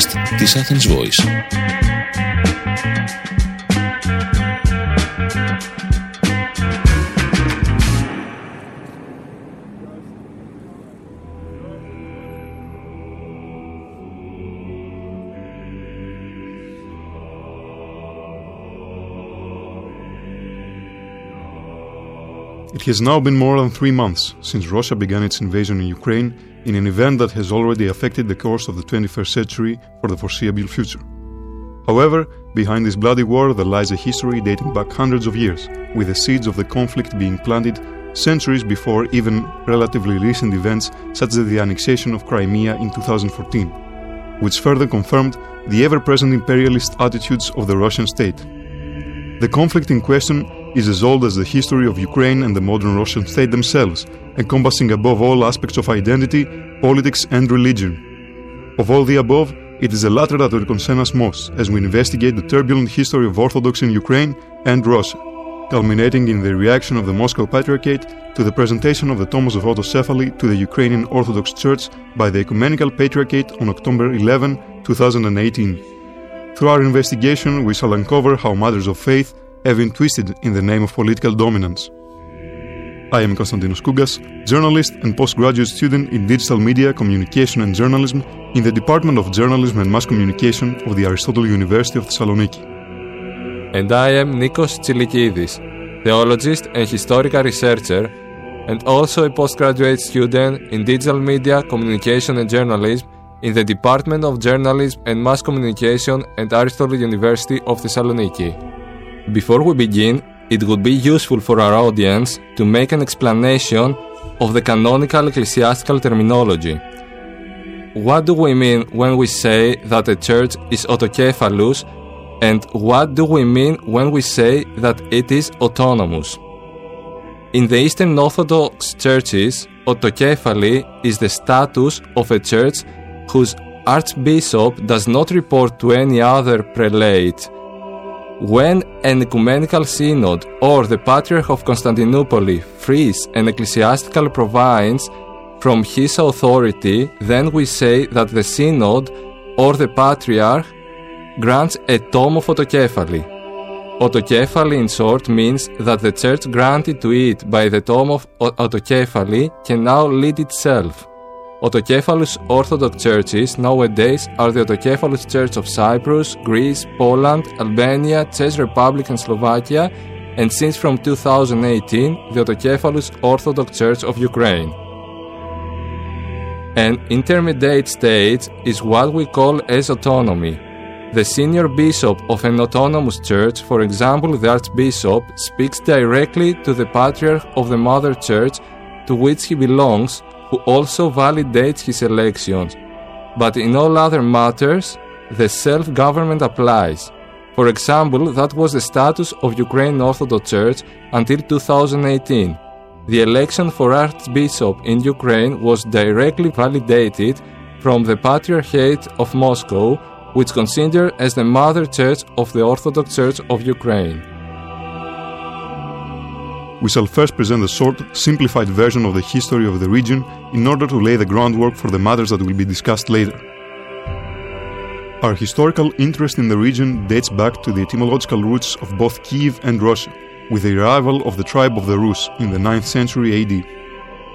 podcast της Athens Voice. It has now been more than three months since Russia began its invasion in Ukraine in an event that has already affected the course of the 21st century for the foreseeable future. However, behind this bloody war there lies a history dating back hundreds of years, with the seeds of the conflict being planted centuries before even relatively recent events such as the annexation of Crimea in 2014, which further confirmed the ever present imperialist attitudes of the Russian state. The conflict in question is as old as the history of Ukraine and the modern Russian state themselves, encompassing above all aspects of identity, politics, and religion. Of all the above, it is the latter that will concern us most as we investigate the turbulent history of Orthodox in Ukraine and Russia, culminating in the reaction of the Moscow Patriarchate to the presentation of the Tomos of Autocephaly to the Ukrainian Orthodox Church by the Ecumenical Patriarchate on October 11, 2018. Through our investigation, we shall uncover how matters of faith have been twisted in the name of political dominance. I am Konstantinos Kougas, journalist and postgraduate student in digital media, communication and journalism in the Department of Journalism and Mass Communication of the Aristotle University of Thessaloniki. And I am Nikos Tsilikidis, theologist and historical researcher, and also a postgraduate student in digital media, communication and journalism in the Department of Journalism and Mass Communication at Aristotle University of Thessaloniki. Before we begin, it would be useful for our audience to make an explanation of the canonical ecclesiastical terminology. What do we mean when we say that a church is autocephalous, and what do we mean when we say that it is autonomous? In the Eastern Orthodox churches, autocephaly is the status of a church whose archbishop does not report to any other prelate. When an ecumenical synod or the Patriarch of Constantinople frees an ecclesiastical province from his authority, then we say that the synod or the Patriarch grants a tome of autocephaly. Autocephaly, in short, means that the church granted to it by the tome of autocephaly can now lead itself. Autocephalous Orthodox churches nowadays are the Autocephalous Church of Cyprus, Greece, Poland, Albania, Czech Republic, and Slovakia, and since from 2018, the Autocephalous Orthodox Church of Ukraine. An intermediate stage is what we call as autonomy. The senior bishop of an autonomous church, for example the archbishop, speaks directly to the patriarch of the mother church to which he belongs who also validates his elections, but in all other matters, the self government applies. For example, that was the status of Ukraine Orthodox Church until 2018. The election for Archbishop in Ukraine was directly validated from the Patriarchate of Moscow, which considered as the mother church of the Orthodox Church of Ukraine we shall first present a short, simplified version of the history of the region in order to lay the groundwork for the matters that will be discussed later. Our historical interest in the region dates back to the etymological roots of both Kiev and Russia, with the arrival of the tribe of the Rus in the 9th century AD.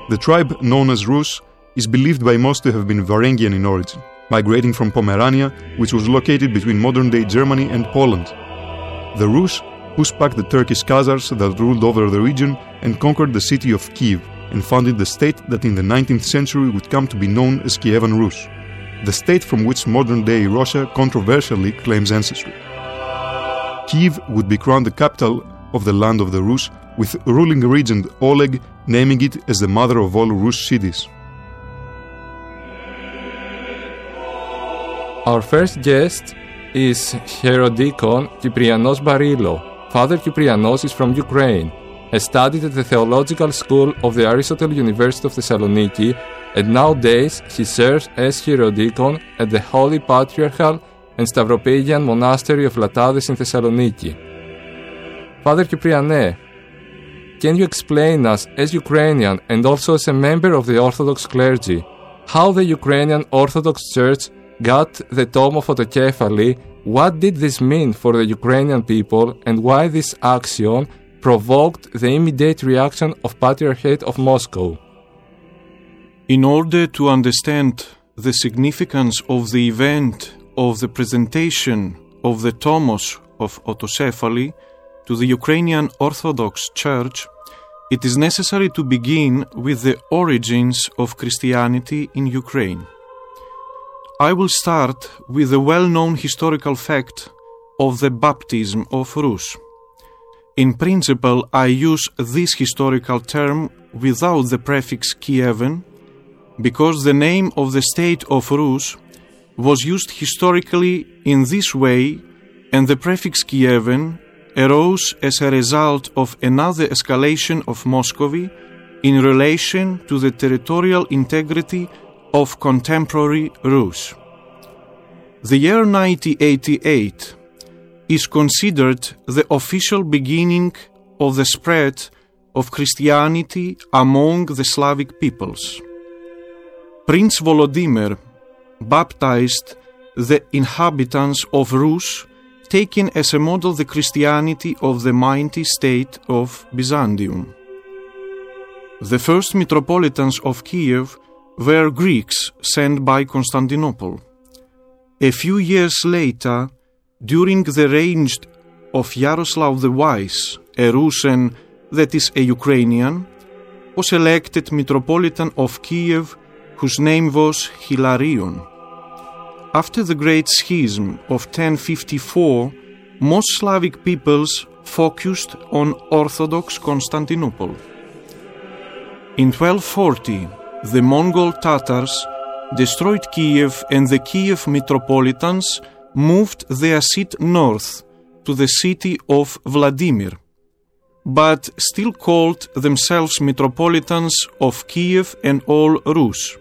The tribe, known as Rus, is believed by most to have been Varangian in origin, migrating from Pomerania, which was located between modern day Germany and Poland. The Rus pushed back the Turkish Khazars that ruled over the region and conquered the city of Kiev and founded the state that in the 19th century would come to be known as Kievan Rus, the state from which modern day Russia controversially claims ancestry. Kiev would be crowned the capital of the land of the Rus, with ruling regent Oleg naming it as the mother of all Rus cities. Our first guest is Hierodikon Kyprianos Barilo, Father Kyprianos is from Ukraine, has studied at the Theological School of the Aristotle University of Thessaloniki, and nowadays he serves as Hierodikon at the Holy Patriarchal and Stavropeian Monastery of Vlatades in Thessaloniki. Father Kypriane, can you explain us, as Ukrainian and also as a member of the Orthodox clergy, how the Ukrainian Orthodox Church got the tome of Autocephaly, what did this mean for the Ukrainian people and why this action provoked the immediate reaction of Patriarchate of Moscow? In order to understand the significance of the event of the presentation of the Tomos of Autocephaly to the Ukrainian Orthodox Church, it is necessary to begin with the origins of Christianity in Ukraine. I will start with the well known historical fact of the baptism of Rus. In principle, I use this historical term without the prefix Kievan because the name of the state of Rus was used historically in this way and the prefix Kievan arose as a result of another escalation of Muscovy in relation to the territorial integrity of contemporary Rus. The year 1988 is considered the official beginning of the spread of Christianity among the Slavic peoples. Prince Volodymyr baptized the inhabitants of Rus taking as a model the Christianity of the mighty state of Byzantium. The first metropolitans of Kiev were Greeks sent by Constantinople. A few years later, during the reign of Yaroslav the Wise, a Russian, that is a Ukrainian, was elected metropolitan of Kiev, whose name was Hilarion. After the Great Schism of 1054, most Slavic peoples focused on Orthodox Constantinople. In 1240, the Mongol Tatars destroyed Kiev and the Kiev metropolitans moved their seat north to the city of Vladimir, but still called themselves metropolitans of Kiev and all Rus.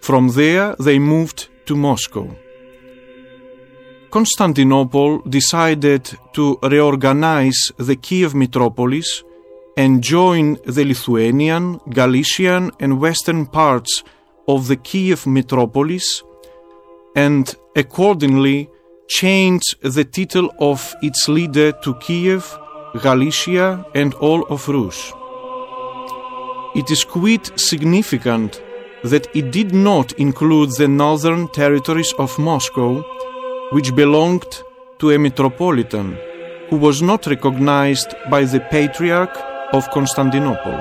From there, they moved to Moscow. Constantinople decided to reorganize the Kiev metropolis and join the Lithuanian, Galician, and western parts of the Kiev metropolis, and accordingly changed the title of its leader to Kiev, Galicia, and all of Rus. It is quite significant that it did not include the northern territories of Moscow, which belonged to a metropolitan who was not recognized by the Patriarch of Constantinople.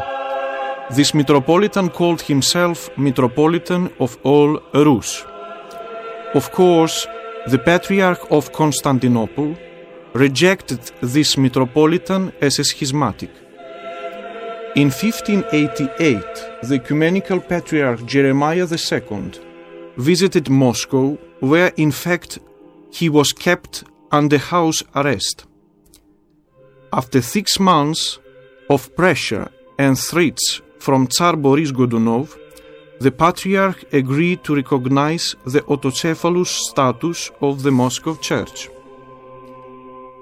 This metropolitan called himself Metropolitan of all Rus. Of course, the Patriarch of Constantinople rejected this metropolitan as a schismatic. In 1588, the ecumenical patriarch Jeremiah II visited Moscow, where in fact he was kept under house arrest. After six months of pressure and threats from Tsar Boris Godunov, the patriarch agreed to recognize the autocephalous status of the Moscow Church.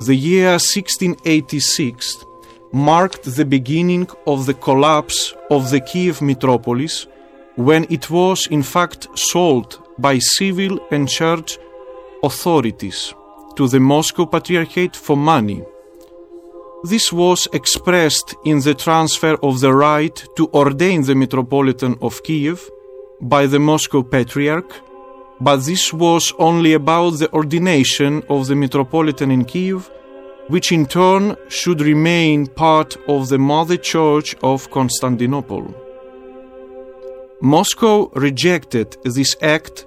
The year 1686 marked the beginning of the collapse of the Kiev metropolis when it was in fact sold by civil and church authorities to the Moscow Patriarchate for money. This was expressed in the transfer of the right to ordain the Metropolitan of Kiev by the Moscow Patriarch, but this was only about the ordination of the Metropolitan in Kiev which in turn should remain part of the Mother Church of Constantinople. Moscow rejected this act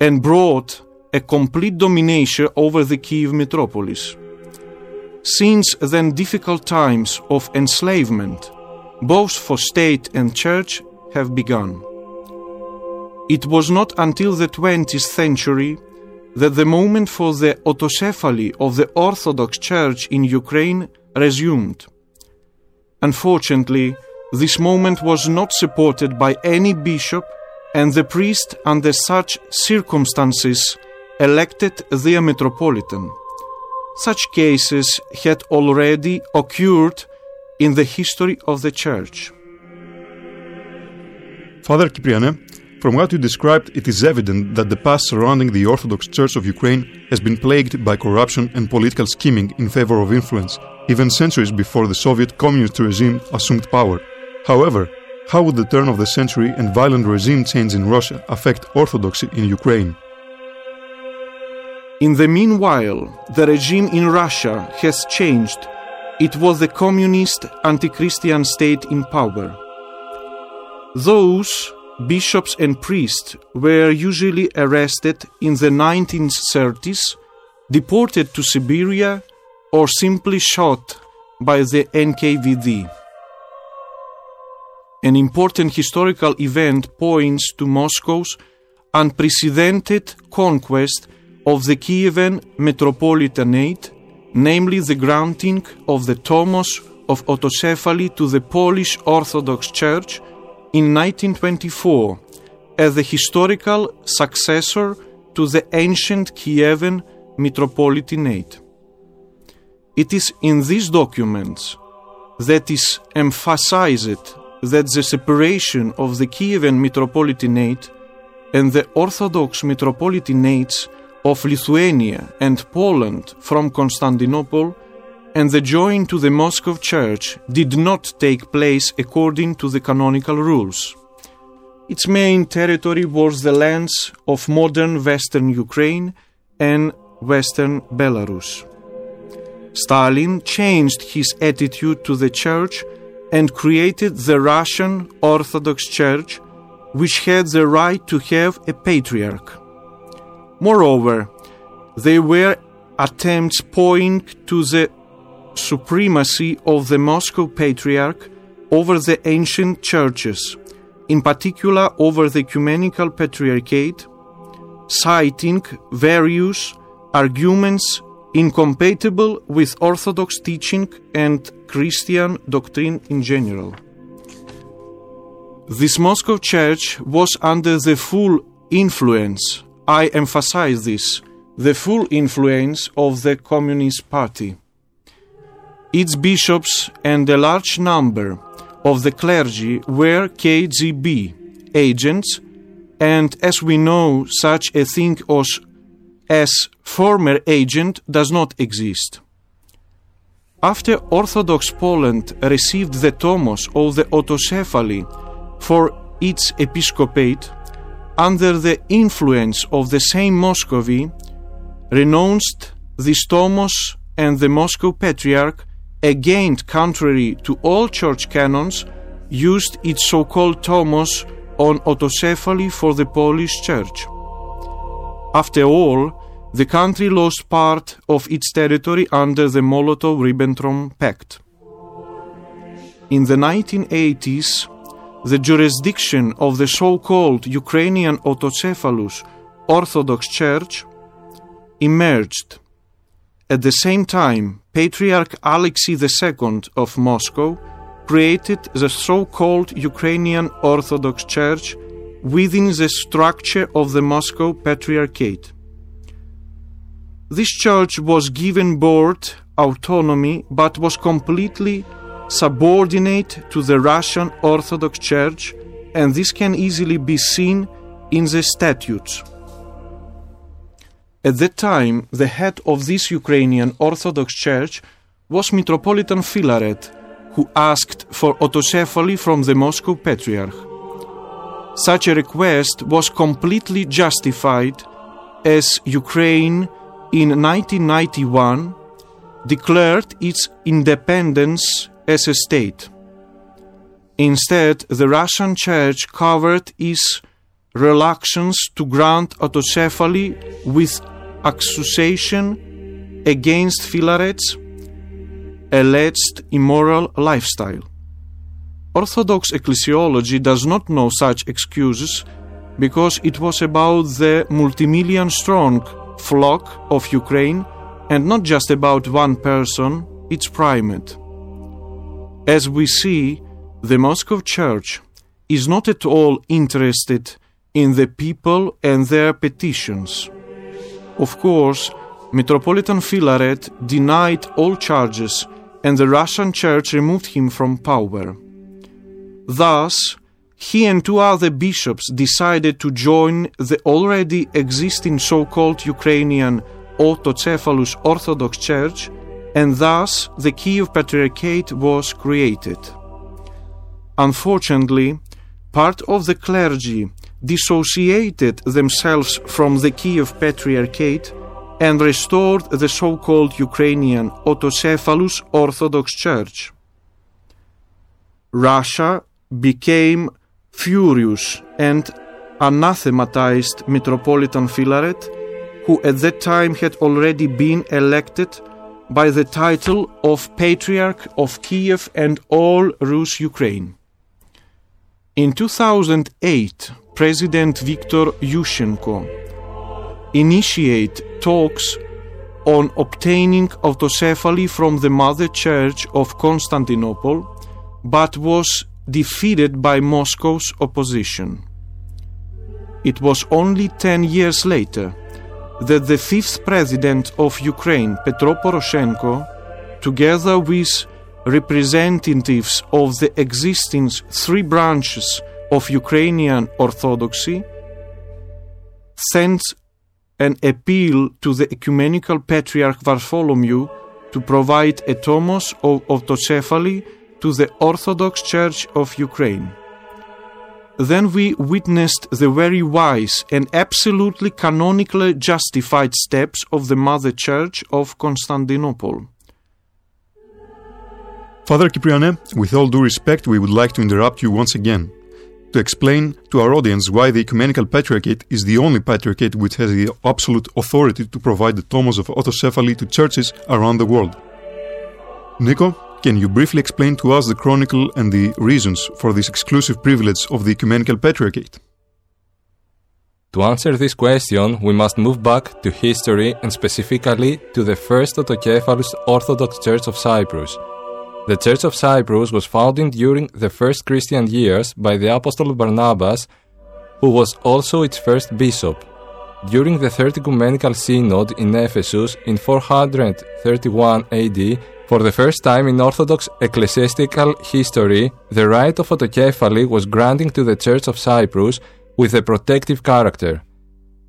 and brought a complete domination over the Kiev metropolis. Since then, difficult times of enslavement, both for state and church, have begun. It was not until the 20th century that the moment for the autocephaly of the Orthodox Church in Ukraine resumed. Unfortunately, this moment was not supported by any bishop, and the priest, under such circumstances, elected their metropolitan. Such cases had already occurred in the history of the Church. Father Kypriane, From what you described, it is evident that the past surrounding the Orthodox Church of Ukraine has been plagued by corruption and political scheming in favor of influence, even centuries before the Soviet communist regime assumed power. However, how would the turn of the century and violent regime change in Russia affect Orthodoxy in Ukraine? In the meanwhile, the regime in Russia has changed. It was the communist anti Christian state in power. Those bishops and priests were usually arrested in the 1930s, deported to Siberia, or simply shot by the NKVD. An important historical event points to Moscow's unprecedented conquest of the Kievan Metropolitanate, namely the granting of the Tomos of Autocephaly to the Polish Orthodox Church in 1924 as the historical successor to the ancient Kievan Metropolitanate. It is in these documents that is emphasized that the separation of the Kievan Metropolitanate and the Orthodox Metropolitanates of Lithuania and Poland from Constantinople and the join to the Moscow Church did not take place according to the canonical rules. Its main territory was the lands of modern Western Ukraine and Western Belarus. Stalin changed his attitude to the Church and created the Russian Orthodox Church, which had the right to have a patriarch. Moreover, there were attempts pointing to the supremacy of the Moscow Patriarch over the ancient churches, in particular over the Ecumenical Patriarchate, citing various arguments incompatible with Orthodox teaching and Christian doctrine in general. This Moscow Church was under the full influence, I emphasize this, the full influence of the Communist Party. Its bishops and a large number of the clergy were KGB agents, and as we know, such a thing as, as former agent does not exist. After Orthodox Poland received the Tomos of the Autocephaly for its episcopate, under the influence of the same Muscovy, renounced this Tomos and the Moscow Patriarch again contrary to all church canons, used its so called tomos on autocephaly for the Polish Church. After all, the country lost part of its territory under the Molotov Ribbentrop Pact. In the 1980s, the jurisdiction of the so called Ukrainian Autocephalous Orthodox Church emerged. At the same time, Patriarch Alexei II of Moscow created the so called Ukrainian Orthodox Church within the structure of the Moscow Patriarchate. This church was given board autonomy but was completely subordinate to the Russian Orthodox Church, and this can easily be seen in the statutes. At that time, the head of this Ukrainian Orthodox Church was Metropolitan Philaret, who asked for autocephaly from the Moscow Patriarch. Such a request was completely justified as Ukraine in 1991 declared its independence as a state. Instead, the Russian Church covered its reluctance to grant autocephaly with accusation against Philaret's alleged immoral lifestyle. Orthodox ecclesiology does not know such excuses because it was about the multimillion strong flock of Ukraine and not just about one person, its primate. As we see, the Moscow Church is not at all interested in the people and their petitions. Of course, Metropolitan Filaret denied all charges and the Russian Church removed him from power. Thus, he and two other bishops decided to join the already existing so called Ukrainian Autocephalous Orthodox Church, and thus the Kiev Patriarchate was created. Unfortunately, part of the clergy dissociated themselves from the Kiev Patriarchate and restored the so called Ukrainian Autocephalous Orthodox Church. Russia became furious and anathematized Metropolitan Philaret, who at that time had already been elected by the title of Patriarch of Kiev and all Rus Ukraine. In 2008, President Viktor Yushchenko initiated talks on obtaining autocephaly from the Mother Church of Constantinople, but was defeated by Moscow's opposition. It was only 10 years later that the fifth president of Ukraine, Petro Poroshenko, together with representatives of the existing three branches of Ukrainian Orthodoxy, sent an appeal to the Ecumenical Patriarch Bartholomew to provide a Tomos of autocephaly to the Orthodox Church of Ukraine. Then we witnessed the very wise and absolutely canonically justified steps of the Mother Church of Constantinople. Father Kypriane, with all due respect, we would like to interrupt you once again to explain to our audience why the Ecumenical Patriarchate is the only patriarchate which has the absolute authority to provide the tomos of autocephaly to churches around the world. Nico, can you briefly explain to us the chronicle and the reasons for this exclusive privilege of the Ecumenical Patriarchate? To answer this question, we must move back to history and specifically to the first autocephalous Orthodox Church of Cyprus. The Church of Cyprus was founded during the first Christian years by the Apostle Barnabas, who was also its first bishop. During the Third Ecumenical Synod in Ephesus in 431 AD, for the first time in Orthodox ecclesiastical history, the right of autocephaly was granted to the Church of Cyprus with a protective character.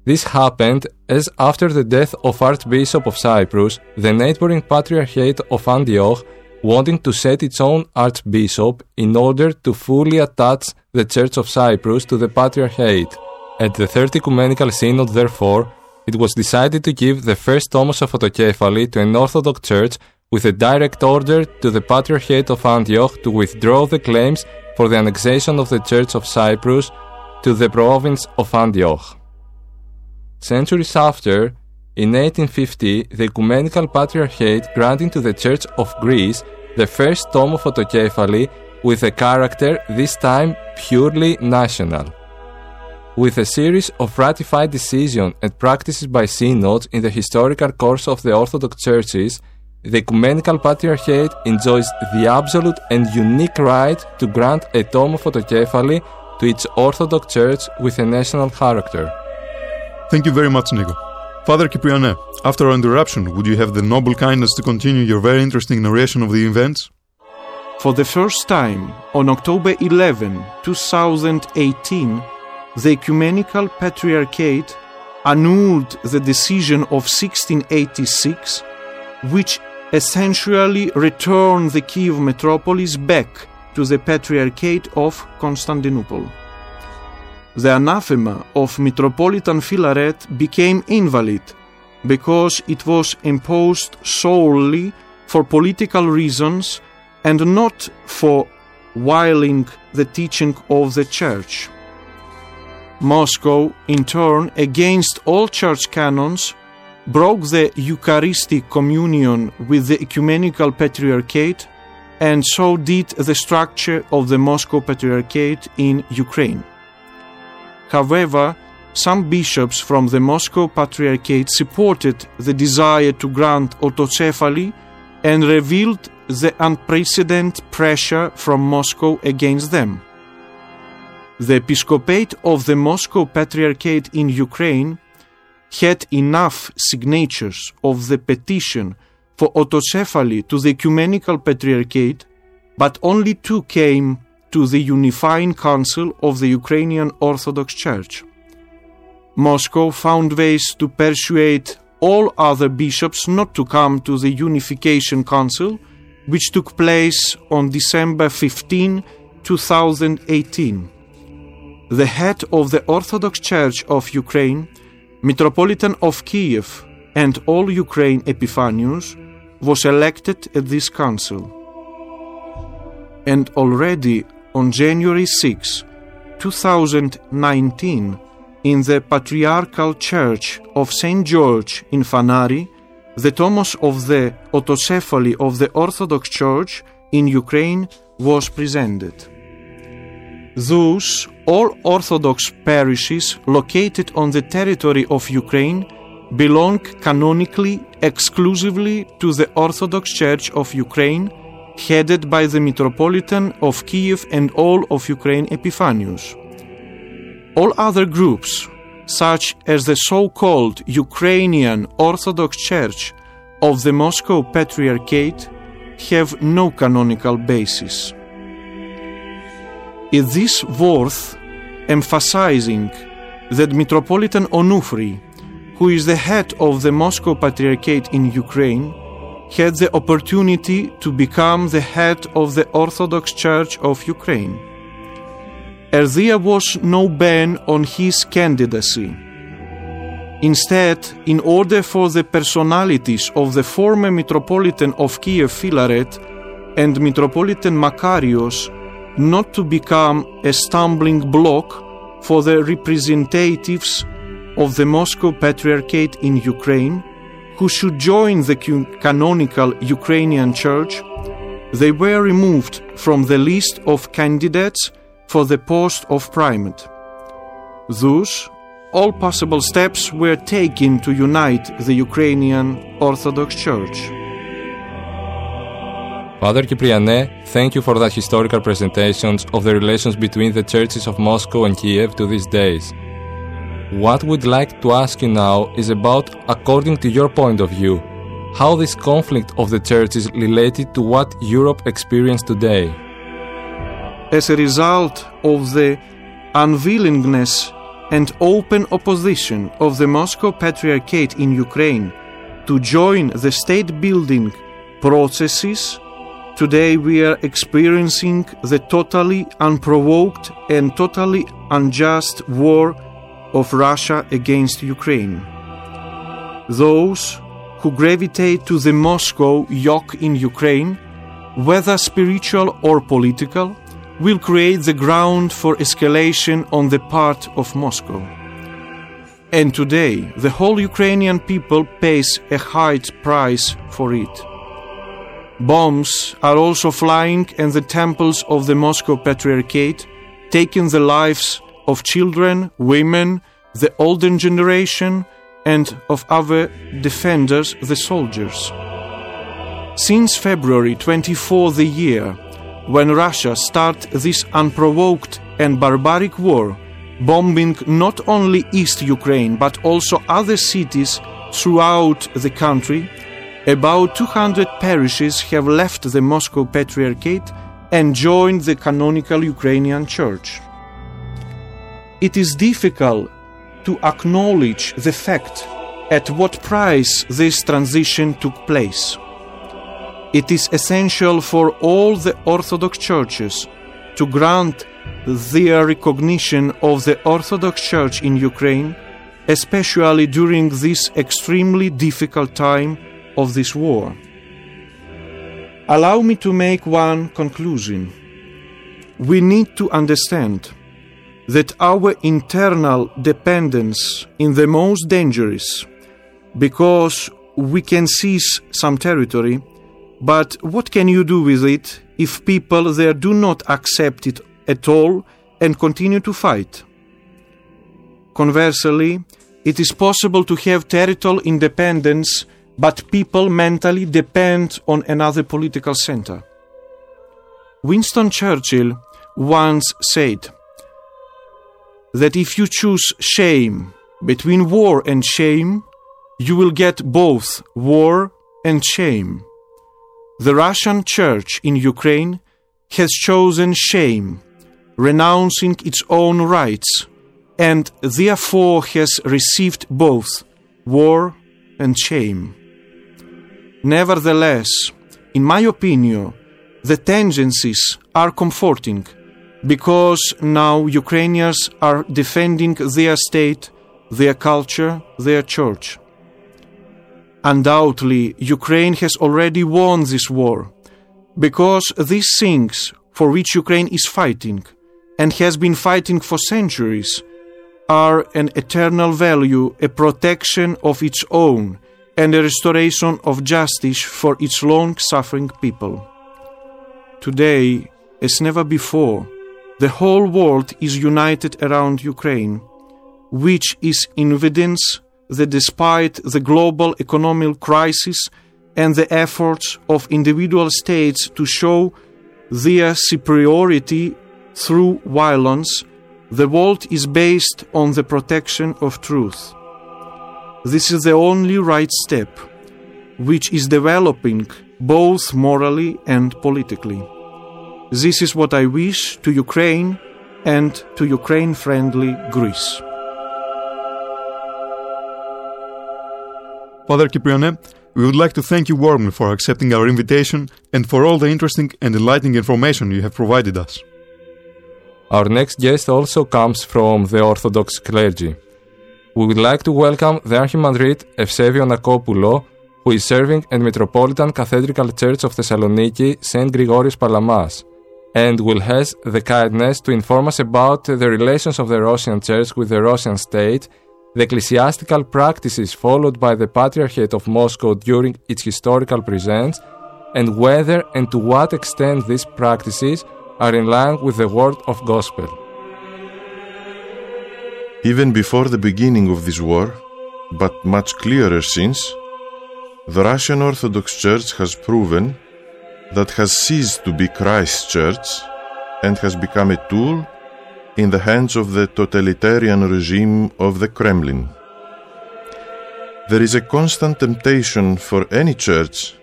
This happened as after the death of Archbishop of Cyprus, the neighboring Patriarchate of Antioch wanting to set its own archbishop in order to fully attach the Church of Cyprus to the Patriarchate. At the Third Ecumenical Synod, therefore, it was decided to give the first Tomos of Autocephaly to an Orthodox Church with a direct order to the Patriarchate of Antioch to withdraw the claims for the annexation of the Church of Cyprus to the province of Antioch. Centuries after, in 1850, the Ecumenical Patriarchate granted to the Church of Greece the first tome of autocephaly with a character this time purely national. With a series of ratified decisions and practices by synods in the historical course of the Orthodox churches, the Ecumenical Patriarchate enjoys the absolute and unique right to grant a tome of autocephaly to its Orthodox Church with a national character. Thank you very much, Nico. Father Kypriane, after our interruption, would you have the noble kindness to continue your very interesting narration of the events? For the first time, on October 11, 2018, the Ecumenical Patriarchate annulled the decision of 1686, which essentially returned the Kiev metropolis back to the Patriarchate of Constantinople. The anathema of Metropolitan Philaret became invalid because it was imposed solely for political reasons and not for violating the teaching of the Church. Moscow, in turn, against all church canons, broke the Eucharistic communion with the Ecumenical Patriarchate, and so did the structure of the Moscow Patriarchate in Ukraine. However, some bishops from the Moscow Patriarchate supported the desire to grant autocephaly and revealed the unprecedented pressure from Moscow against them. The episcopate of the Moscow Patriarchate in Ukraine had enough signatures of the petition for autocephaly to the Ecumenical Patriarchate, but only two came to the unifying council of the Ukrainian Orthodox Church. Moscow found ways to persuade all other bishops not to come to the Unification Council, which took place on December 15, 2018. The head of the Orthodox Church of Ukraine, Metropolitan of Kiev, and all Ukraine Epiphanius, was elected at this council. And already on January 6, 2019, in the Patriarchal Church of St. George in Fanari, the Tomos of the Autocephaly of the Orthodox Church in Ukraine was presented. Thus, all Orthodox parishes located on the territory of Ukraine belong canonically exclusively to the Orthodox Church of Ukraine, headed by the Metropolitan of Kiev and all of Ukraine Epiphanius. All other groups, such as the so called Ukrainian Orthodox Church of the Moscow Patriarchate, have no canonical basis. It is worth emphasizing that Metropolitan Onufri, who is the head of the Moscow Patriarchate in Ukraine, had the opportunity to become the head of the Orthodox Church of Ukraine as there was no ban on his candidacy. Instead, in order for the personalities of the former Metropolitan of Kiev Filaret and Metropolitan Makarios not to become a stumbling block for the representatives of the Moscow Patriarchate in Ukraine, who should join the canonical Ukrainian Church, they were removed from the list of candidates for the post of primate. Thus, all possible steps were taken to unite the Ukrainian Orthodox Church. Father Kypriané, thank you for that historical presentations of the relations between the churches of Moscow and Kiev to these days. What we'd like to ask you now is about, according to your point of view, how this conflict of the churches related to what Europe experienced today as a result of the unwillingness and open opposition of the Moscow Patriarchate in Ukraine to join the state building processes, today we are experiencing the totally unprovoked and totally unjust war of Russia against Ukraine. Those who gravitate to the Moscow yoke in Ukraine, whether spiritual or political, will create the ground for escalation on the part of Moscow. And today, the whole Ukrainian people pays a high price for it. Bombs are also flying in the temples of the Moscow Patriarchate, taking the lives of children, women, the older generation, and of other defenders, the soldiers. Since February 24 the year, when Russia started this unprovoked and barbaric war, bombing not only East Ukraine but also other cities throughout the country, about 200 parishes have left the Moscow Patriarchate and joined the canonical Ukrainian Church. It is difficult to acknowledge the fact at what price this transition took place. It is essential for all the Orthodox churches to grant their recognition of the Orthodox Church in Ukraine, especially during this extremely difficult time of this war. Allow me to make one conclusion. We need to understand that our internal dependence in the most dangerous because we can seize some territory but what can you do with it if people there do not accept it at all and continue to fight? Conversely, it is possible to have territorial independence, but people mentally depend on another political center. Winston Churchill once said that if you choose shame between war and shame, you will get both war and shame. The Russian Church in Ukraine has chosen shame, renouncing its own rights, and therefore has received both war and shame. Nevertheless, in my opinion, the tendencies are comforting because now Ukrainians are defending their state, their culture, their church. Undoubtedly, Ukraine has already won this war because these things for which Ukraine is fighting and has been fighting for centuries are an eternal value, a protection of its own, and a restoration of justice for its long suffering people. Today, as never before, the whole world is united around Ukraine, which is in evidence that despite the global economic crisis and the efforts of individual states to show their superiority through violence, the world is based on the protection of truth. This is the only right step, which is developing both morally and politically. This is what I wish to Ukraine and to Ukraine friendly Greece. Father Kypriané, we would like to thank you warmly for accepting our invitation and for all the interesting and enlightening information you have provided us. Our next guest also comes from the Orthodox clergy. We would like to welcome the Archimandrite Eusebio Nakopoulo, who is serving at Metropolitan Cathedral Church of Thessaloniki, St. Gregorios Palamas and will has the kindness to inform us about the relations of the Russian Church with the Russian state, the ecclesiastical practices followed by the Patriarchate of Moscow during its historical presence, and whether and to what extent these practices are in line with the word of gospel. Even before the beginning of this war, but much clearer since, the Russian Orthodox Church has proven that has ceased to be Christ's church and has become a tool in the hands of the totalitarian regime of the Kremlin. There is a constant temptation for any church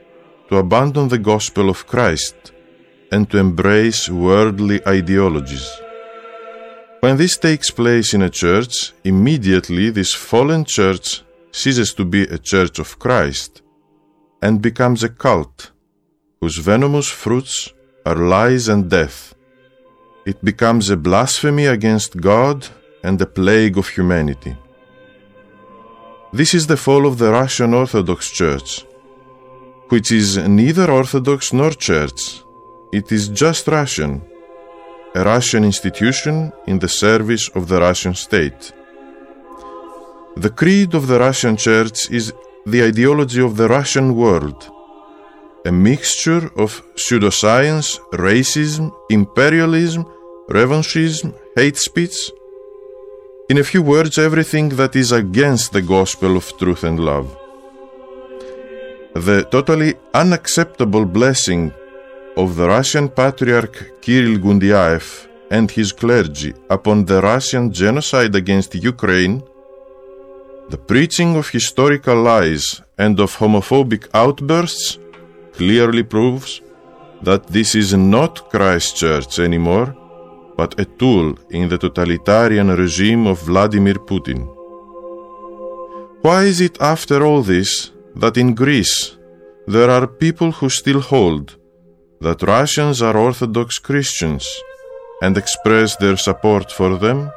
to abandon the gospel of Christ and to embrace worldly ideologies. When this takes place in a church, immediately this fallen church ceases to be a church of Christ and becomes a cult whose venomous fruits are lies and death. It becomes a blasphemy against God and a plague of humanity. This is the fall of the Russian Orthodox Church, which is neither Orthodox nor Church. It is just Russian, a Russian institution in the service of the Russian state. The creed of the Russian Church is the ideology of the Russian world a mixture of pseudoscience, racism, imperialism, revanchism, hate speech. In a few words, everything that is against the gospel of truth and love. The totally unacceptable blessing of the Russian Patriarch Kirill Gundiaev and his clergy upon the Russian genocide against Ukraine, the preaching of historical lies and of homophobic outbursts clearly proves that this is not Christ's church anymore, but a tool in the totalitarian regime of Vladimir Putin. Why is it, after all this, that in Greece there are people who still hold that Russians are Orthodox Christians and express their support for them?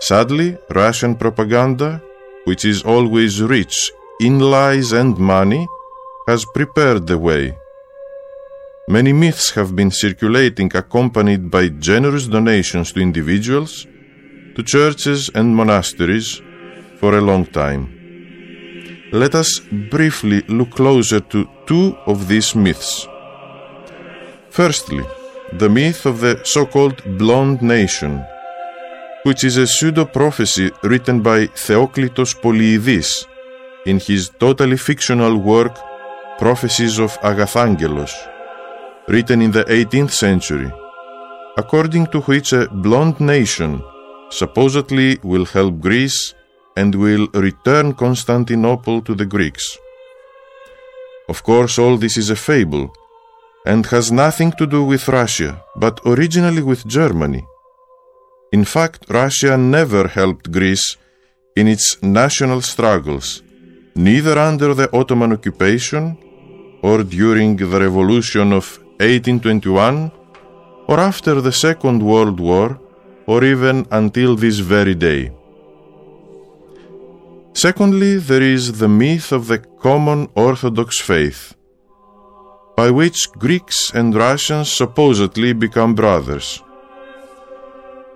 Sadly, Russian propaganda, which is always rich in lies and money, has prepared the way. Many myths have been circulating accompanied by generous donations to individuals, to churches and monasteries for a long time. Let us briefly look closer to two of these myths. Firstly, the myth of the so called Blonde Nation, which is a pseudo prophecy written by Theoklitos Polyidis in his totally fictional work Prophecies of Agathangelos, written in the 18th century, according to which a blonde nation supposedly will help Greece and will return Constantinople to the Greeks. Of course, all this is a fable, and has nothing to do with Russia, but originally with Germany. In fact, Russia never helped Greece in its national struggles, neither under the Ottoman occupation or during the revolution of 1821 or after the Second World War or even until this very day. Secondly, there is the myth of the common Orthodox faith, by which Greeks and Russians supposedly become brothers.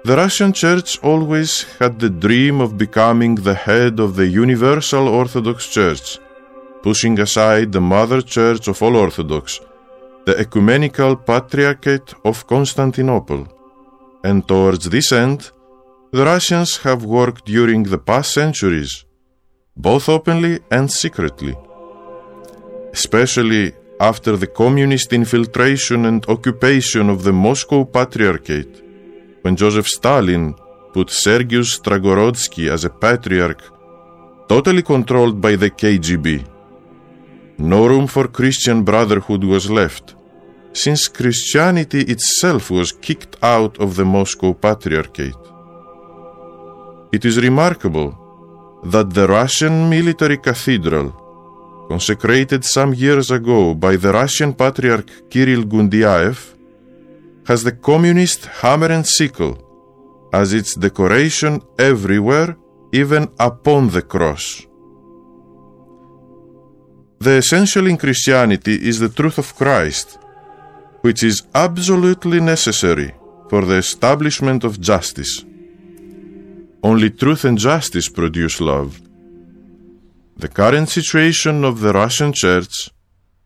The Russian Church always had the dream of becoming the head of the Universal Orthodox Church, pushing aside the Mother Church of all Orthodox, the Ecumenical Patriarchate of Constantinople. And towards this end, the Russians have worked during the past centuries both openly and secretly. Especially after the communist infiltration and occupation of the Moscow Patriarchate, when Joseph Stalin put Sergius Stragorodsky as a patriarch, totally controlled by the KGB. No room for Christian brotherhood was left, since Christianity itself was kicked out of the Moscow Patriarchate. It is remarkable that the Russian military cathedral, consecrated some years ago by the Russian Patriarch Kirill Gundiaev, has the communist hammer and sickle as its decoration everywhere, even upon the cross. The essential in Christianity is the truth of Christ, which is absolutely necessary for the establishment of justice. Only truth and justice produce love. The current situation of the Russian Church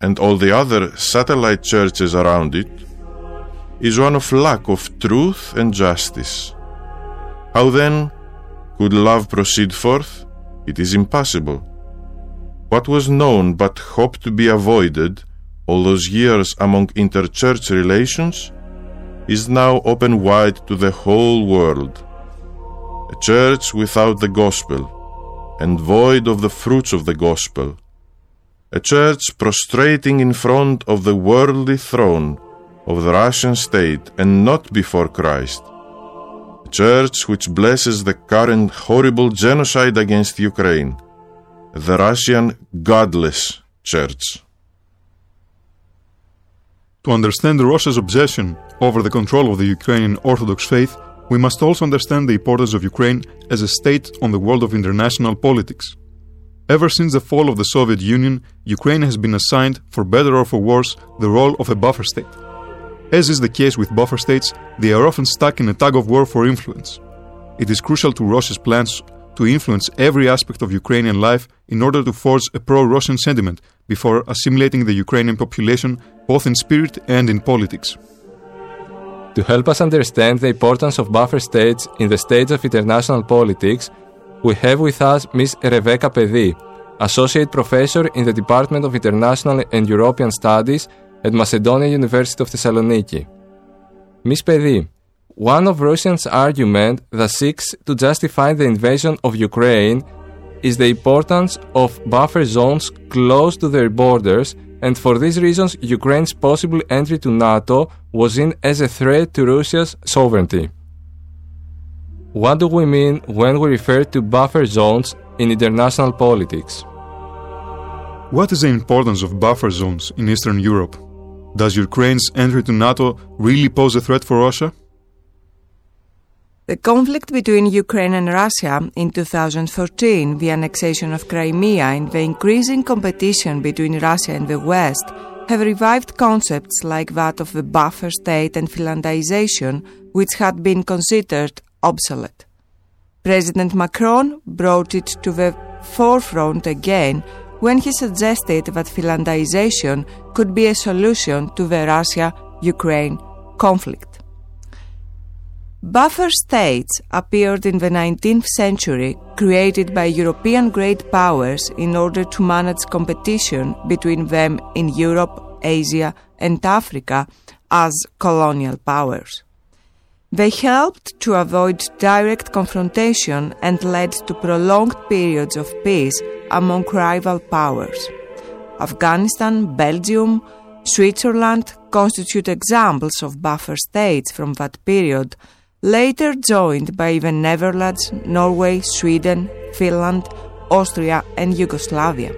and all the other satellite churches around it is one of lack of truth and justice. How then could love proceed forth? It is impossible. What was known but hoped to be avoided all those years among interchurch relations is now open wide to the whole world a church without the gospel and void of the fruits of the gospel, a church prostrating in front of the worldly throne of the Russian state and not before Christ, a church which blesses the current horrible genocide against Ukraine, the Russian godless church. To understand Russia's obsession over the control of the Ukrainian Orthodox faith, we must also understand the importance of Ukraine as a state on the world of international politics. Ever since the fall of the Soviet Union, Ukraine has been assigned, for better or for worse, the role of a buffer state. As is the case with buffer states, they are often stuck in a tug of war for influence. It is crucial to Russia's plans to influence every aspect of Ukrainian life in order to forge a pro Russian sentiment before assimilating the Ukrainian population both in spirit and in politics. To help us understand the importance of buffer states in the stage of international politics, we have with us Ms. Rebecca Pedi, Associate Professor in the Department of International and European Studies at Macedonia University of Thessaloniki. Ms. Pedi, one of Russia's arguments that seeks to justify the invasion of Ukraine is the importance of buffer zones close to their borders and for these reasons, Ukraine's possible entry to NATO was seen as a threat to Russia's sovereignty. What do we mean when we refer to buffer zones in international politics? What is the importance of buffer zones in Eastern Europe? Does Ukraine's entry to NATO really pose a threat for Russia? The conflict between Ukraine and Russia in 2014, the annexation of Crimea, and the increasing competition between Russia and the West have revived concepts like that of the buffer state and Finlandization, which had been considered obsolete. President Macron brought it to the forefront again when he suggested that Finlandization could be a solution to the Russia Ukraine conflict. Buffer states appeared in the 19th century, created by European great powers in order to manage competition between them in Europe, Asia, and Africa as colonial powers. They helped to avoid direct confrontation and led to prolonged periods of peace among rival powers. Afghanistan, Belgium, Switzerland constitute examples of buffer states from that period, later joined by the Netherlands, Norway, Sweden, Finland, Austria, and Yugoslavia.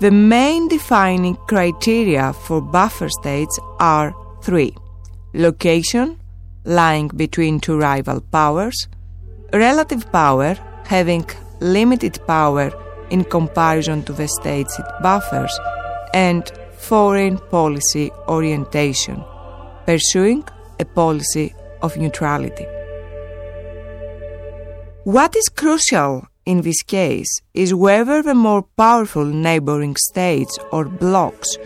The main defining criteria for buffer states are three. Location, lying between two rival powers, relative power, having limited power in comparison to the states it buffers, and foreign policy orientation, pursuing a policy of neutrality. What is crucial in this case is whether the more powerful neighboring states or blocs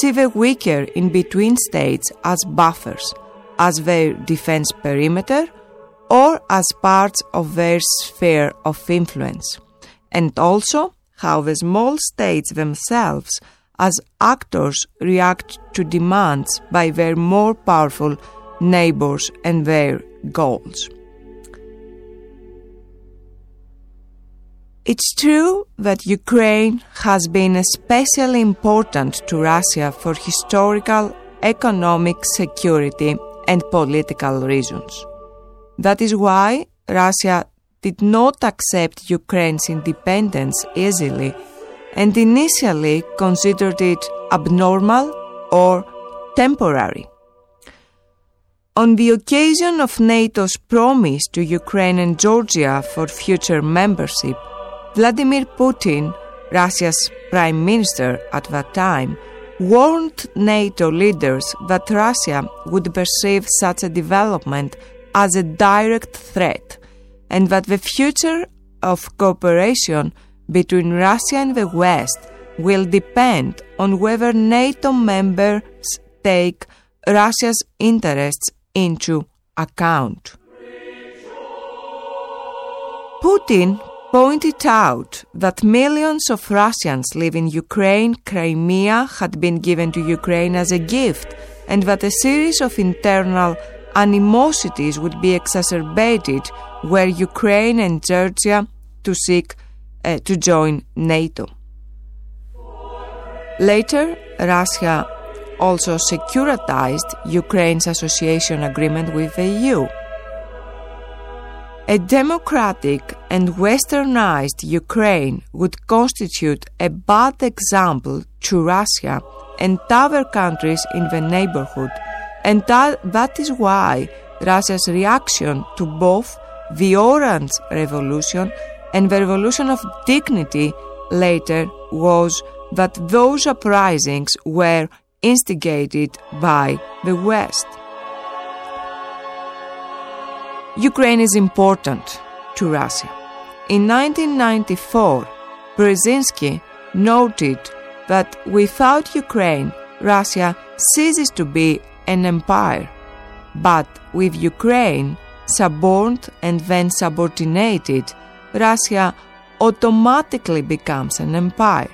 see the weaker in between states as buffers, as their defense perimeter, or as parts of their sphere of influence, and also how the small states themselves as actors react to demands by their more powerful neighbors and their goals. It's true that Ukraine has been especially important to Russia for historical, economic, security, and political reasons. That is why Russia did not accept Ukraine's independence easily and initially considered it abnormal or temporary. On the occasion of NATO's promise to Ukraine and Georgia for future membership, Vladimir Putin, Russia's prime minister at that time, warned NATO leaders that Russia would perceive such a development as a direct threat and that the future of cooperation between Russia and the West will depend on whether NATO members take Russia's interests into account. Putin pointed out that millions of Russians living in Ukraine, Crimea had been given to Ukraine as a gift, and that a series of internal animosities would be exacerbated were Ukraine and Georgia to seek uh, to join NATO. Later, Russia also securitized Ukraine's association agreement with the EU. A democratic and westernized Ukraine would constitute a bad example to Russia and other countries in the neighborhood, and that, that is why Russia's reaction to both the Orange Revolution and the revolution of dignity later was that those uprisings were instigated by the West. Ukraine is important to Russia. In 1994, Brzezinski noted that without Ukraine, Russia ceases to be an empire. But with Ukraine, suborned and then subordinated, Russia automatically becomes an empire.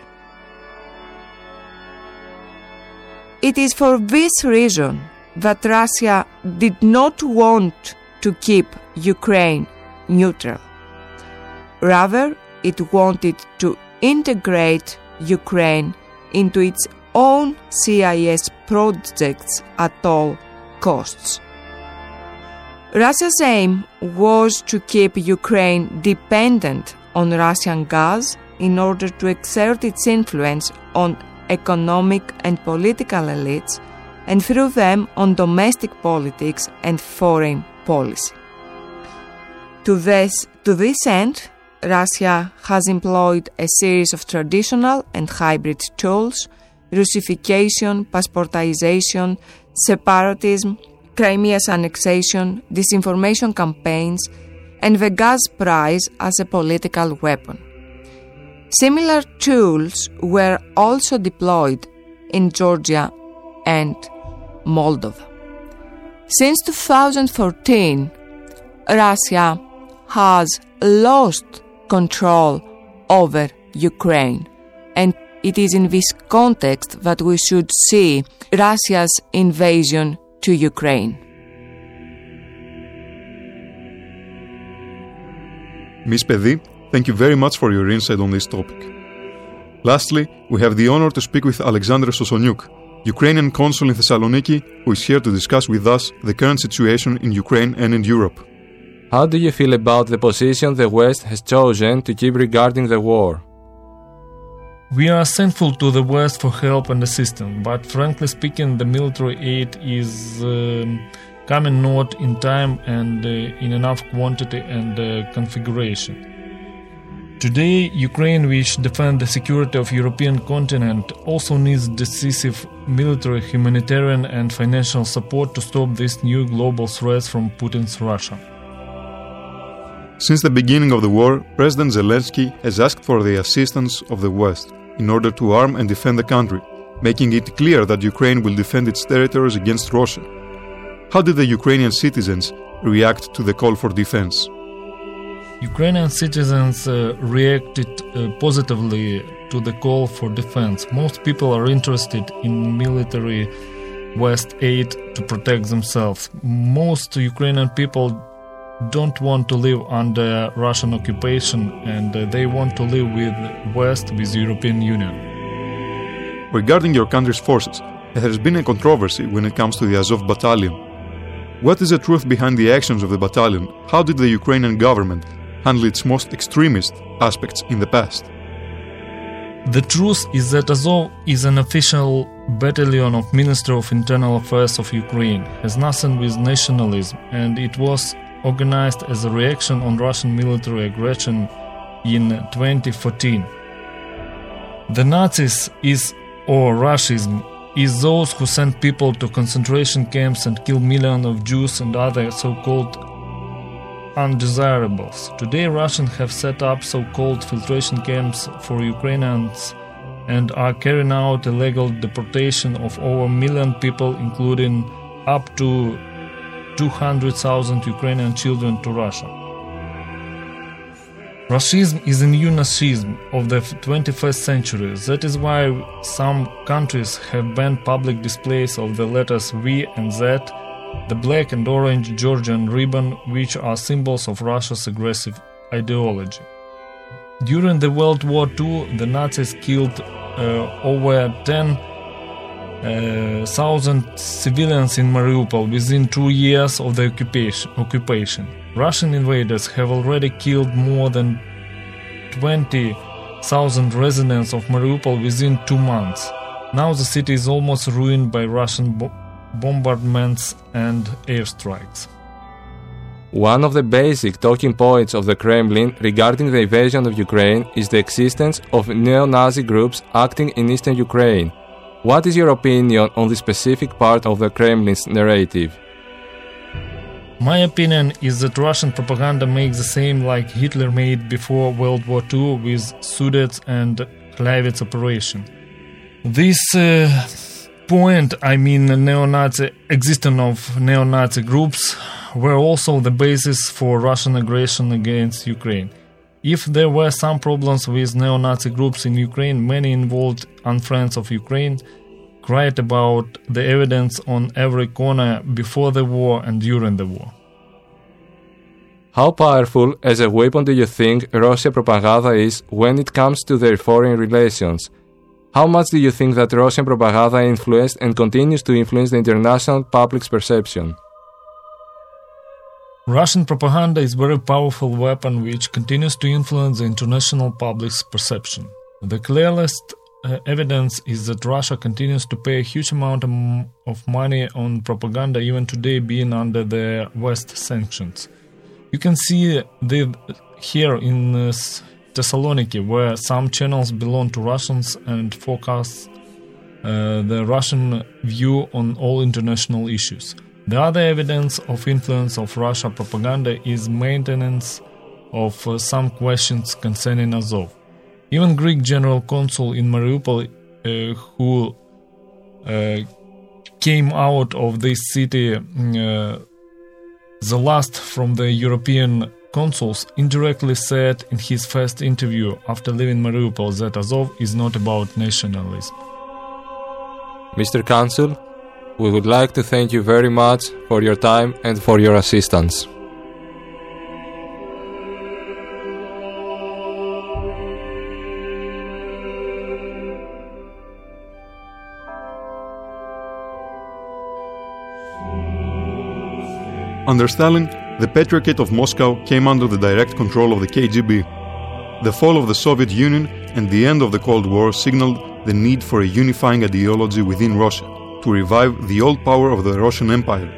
It is for this reason that Russia did not want to keep Ukraine neutral. Rather, it wanted to integrate Ukraine into its own CIS projects at all costs. Russia's aim was to keep Ukraine dependent on Russian gas in order to exert its influence on economic and political elites and through them on domestic politics and foreign policy. To this, to this end, Russia has employed a series of traditional and hybrid tools Russification, passportization, separatism, Crimea's annexation, disinformation campaigns, and the gas price as a political weapon. Similar tools were also deployed in Georgia and Moldova. Since 2014, Russia has lost control over Ukraine, and it is in this context that we should see Russia's invasion to Ukraine. Ms. Pedi, thank you very much for your insight on this topic. Lastly, we have the honor to speak with Alexander Sosonyuk, Ukrainian consul in Thessaloniki, who is here to discuss with us the current situation in Ukraine and in Europe. How do you feel about the position the West has chosen to keep regarding the war? We are thankful to the West for help and assistance, but frankly speaking, the military aid is um, coming not in time and uh, in enough quantity and uh, configuration. Today, Ukraine, which defends the security of European continent, also needs decisive military, humanitarian, and financial support to stop these new global threats from Putin's Russia. Since the beginning of the war, President Zelensky has asked for the assistance of the West in order to arm and defend the country, making it clear that Ukraine will defend its territories against Russia. How did the Ukrainian citizens react to the call for defense? Ukrainian citizens uh, reacted uh, positively to the call for defense. Most people are interested in military West aid to protect themselves. Most Ukrainian people don't want to live under Russian occupation and uh, they want to live with West, with European Union. Regarding your country's forces, there has been a controversy when it comes to the Azov battalion. What is the truth behind the actions of the battalion? How did the Ukrainian government handle its most extremist aspects in the past? The truth is that Azov is an official battalion of Ministry of Internal Affairs of Ukraine, has nothing with nationalism, and it was organized as a reaction on Russian military aggression in 2014. The Nazis is or Russism is those who send people to concentration camps and kill millions of Jews and other so-called undesirables. Today Russians have set up so-called filtration camps for Ukrainians and are carrying out illegal deportation of over a million people including up to 200,000 Ukrainian children to Russia. Russism is a new Nazism of the 21st century. That is why some countries have banned public displays of the letters V and Z, the black and orange Georgian ribbon, which are symbols of Russia's aggressive ideology. During the World War II, the Nazis killed uh, over 10 uh, civilians in Mariupol within two years of the occupation. occupation. Russian invaders have already killed more than 20,000 residents of Mariupol within two months. Now the city is almost ruined by Russian bo- bombardments and airstrikes. One of the basic talking points of the Kremlin regarding the invasion of Ukraine is the existence of neo Nazi groups acting in eastern Ukraine what is your opinion on this specific part of the Kremlin's narrative? My opinion is that Russian propaganda makes the same like Hitler made before World War II with Sudets and Gleiwitz operation. This uh, point, I mean, neo-Nazi existence of neo-Nazi groups were also the basis for Russian aggression against Ukraine. If there were some problems with neo Nazi groups in Ukraine, many involved unfriends of Ukraine cried about the evidence on every corner before the war and during the war. How powerful as a weapon do you think Russia propaganda is when it comes to their foreign relations? How much do you think that Russian propaganda influenced and continues to influence the international public's perception? Russian propaganda is a very powerful weapon which continues to influence the international public's perception. The clearest uh, evidence is that Russia continues to pay a huge amount of money on propaganda even today being under the West sanctions. You can see the here in uh, Thessaloniki where some channels belong to Russians and forecast uh, the Russian view on all international issues. The other evidence of influence of Russia propaganda is maintenance of uh, some questions concerning Azov. Even Greek general consul in Mariupol, uh, who uh, came out of this city, uh, the last from the European consuls indirectly said in his first interview after leaving Mariupol that Azov is not about nationalism. Mr. Consul, we would like to thank you very much for your time and for your assistance. Under Stalin, the Patriarchate of Moscow came under the direct control of the KGB. The fall of the Soviet Union and the end of the Cold War signaled the need for a unifying ideology within Russia to revive the old power of the Russian Empire.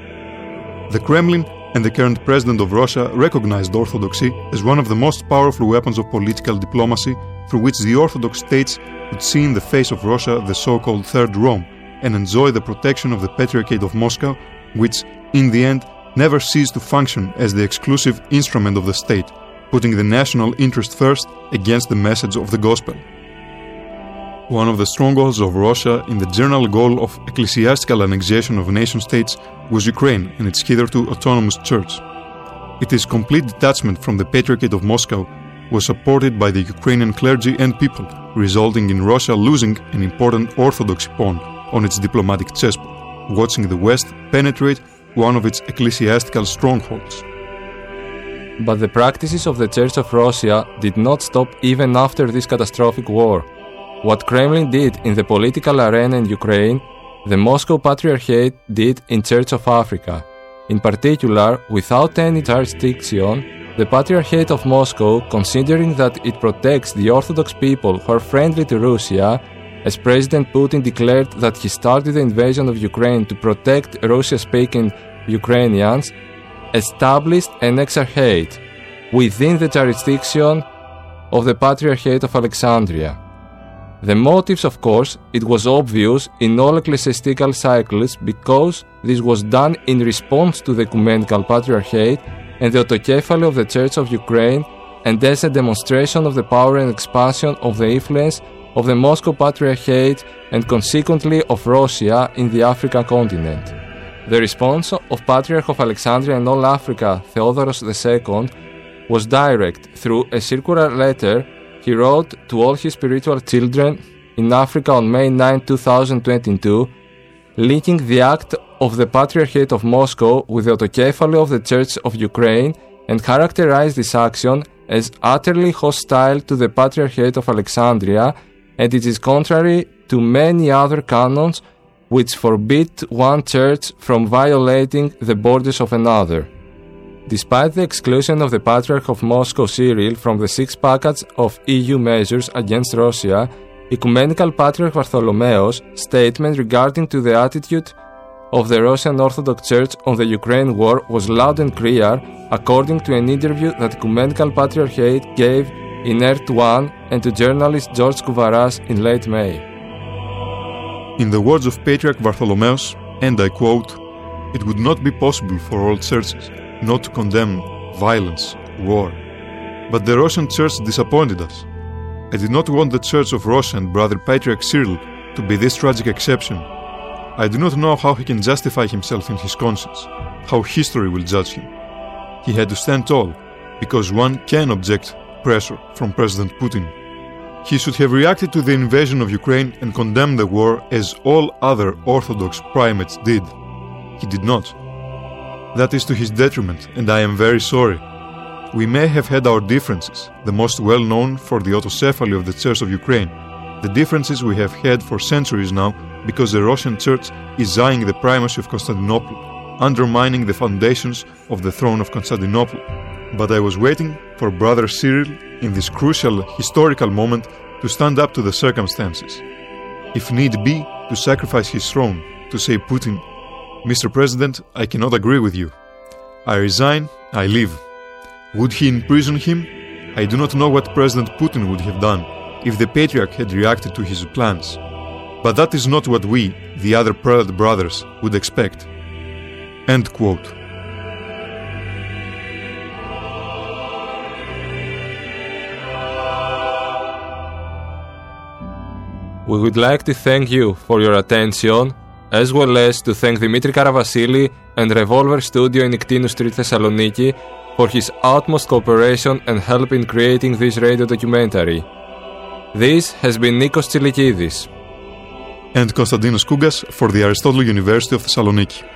The Kremlin and the current president of Russia recognized orthodoxy as one of the most powerful weapons of political diplomacy through which the Orthodox states could see in the face of Russia the so called Third Rome and enjoy the protection of the Patriarchate of Moscow, which, in the end, never ceased to function as the exclusive instrument of the state, putting the national interest first against the message of the gospel. One of the strongholds of Russia in the general goal of ecclesiastical annexation of nation states was Ukraine and its hitherto autonomous church. Its complete detachment from the Patriarchate of Moscow was supported by the Ukrainian clergy and people, resulting in Russia losing an important Orthodox pawn on its diplomatic chessboard, watching the West penetrate one of its ecclesiastical strongholds. But the practices of the Church of Russia did not stop even after this catastrophic war. What Kremlin did in the political arena in Ukraine, the Moscow Patriarchate did in Church of Africa. In particular, without any jurisdiction, the Patriarchate of Moscow, considering that it protects the Orthodox people who are friendly to Russia, as President Putin declared that he started the invasion of Ukraine to protect Russia speaking Ukrainians, established an exarchate within the jurisdiction of the Patriarchate of Alexandria. The motives, of course, it was obvious in all ecclesiastical cycles because this was done in response to the Ecumenical Patriarchate and the autocephaly of the Church of Ukraine and as a demonstration of the power and expansion of the influence of the Moscow Patriarchate and consequently of Russia in the African continent. The response of Patriarch of Alexandria and all Africa, Theodoros II, was direct through a circular letter he wrote to all his spiritual children in Africa on May 9, 2022, linking the act of the Patriarchate of Moscow with the autocephaly of the Church of Ukraine and characterized this action as utterly hostile to the Patriarchate of Alexandria and it is contrary to many other canons which forbid one church from violating the borders of another. Despite the exclusion of the Patriarch of Moscow Cyril from the six package of EU measures against Russia, Ecumenical Patriarch Bartholomeos' statement regarding to the attitude of the Russian Orthodox Church on the Ukraine war was loud and clear, according to an interview that Ecumenical Patriarchate gave in ERT1 and to journalist George Kouvaras in late May. In the words of Patriarch Bartholomeos, and I quote, it would not be possible for all churches not to condemn violence, war. But the Russian Church disappointed us. I did not want the Church of Russia and Brother Patriarch Cyril to be this tragic exception. I do not know how he can justify himself in his conscience, how history will judge him. He had to stand tall, because one can object pressure from President Putin. He should have reacted to the invasion of Ukraine and condemned the war as all other Orthodox primates did. He did not. That is to his detriment, and I am very sorry. We may have had our differences, the most well known for the autocephaly of the Church of Ukraine, the differences we have had for centuries now because the Russian Church is eyeing the primacy of Constantinople, undermining the foundations of the throne of Constantinople. But I was waiting for Brother Cyril in this crucial historical moment to stand up to the circumstances. If need be, to sacrifice his throne, to say Putin, Mr. President, I cannot agree with you. I resign, I leave. Would he imprison him? I do not know what President Putin would have done if the Patriarch had reacted to his plans. But that is not what we, the other prelate brothers, would expect. End quote. We would like to thank you for your attention as well as to thank Dimitri Karavasili and Revolver Studio in Iktinu Street Thessaloniki for his utmost cooperation and help in creating this radio documentary. This has been Nikos Tsilikidis. And Konstantinos Kougas for the Aristotle University of Thessaloniki.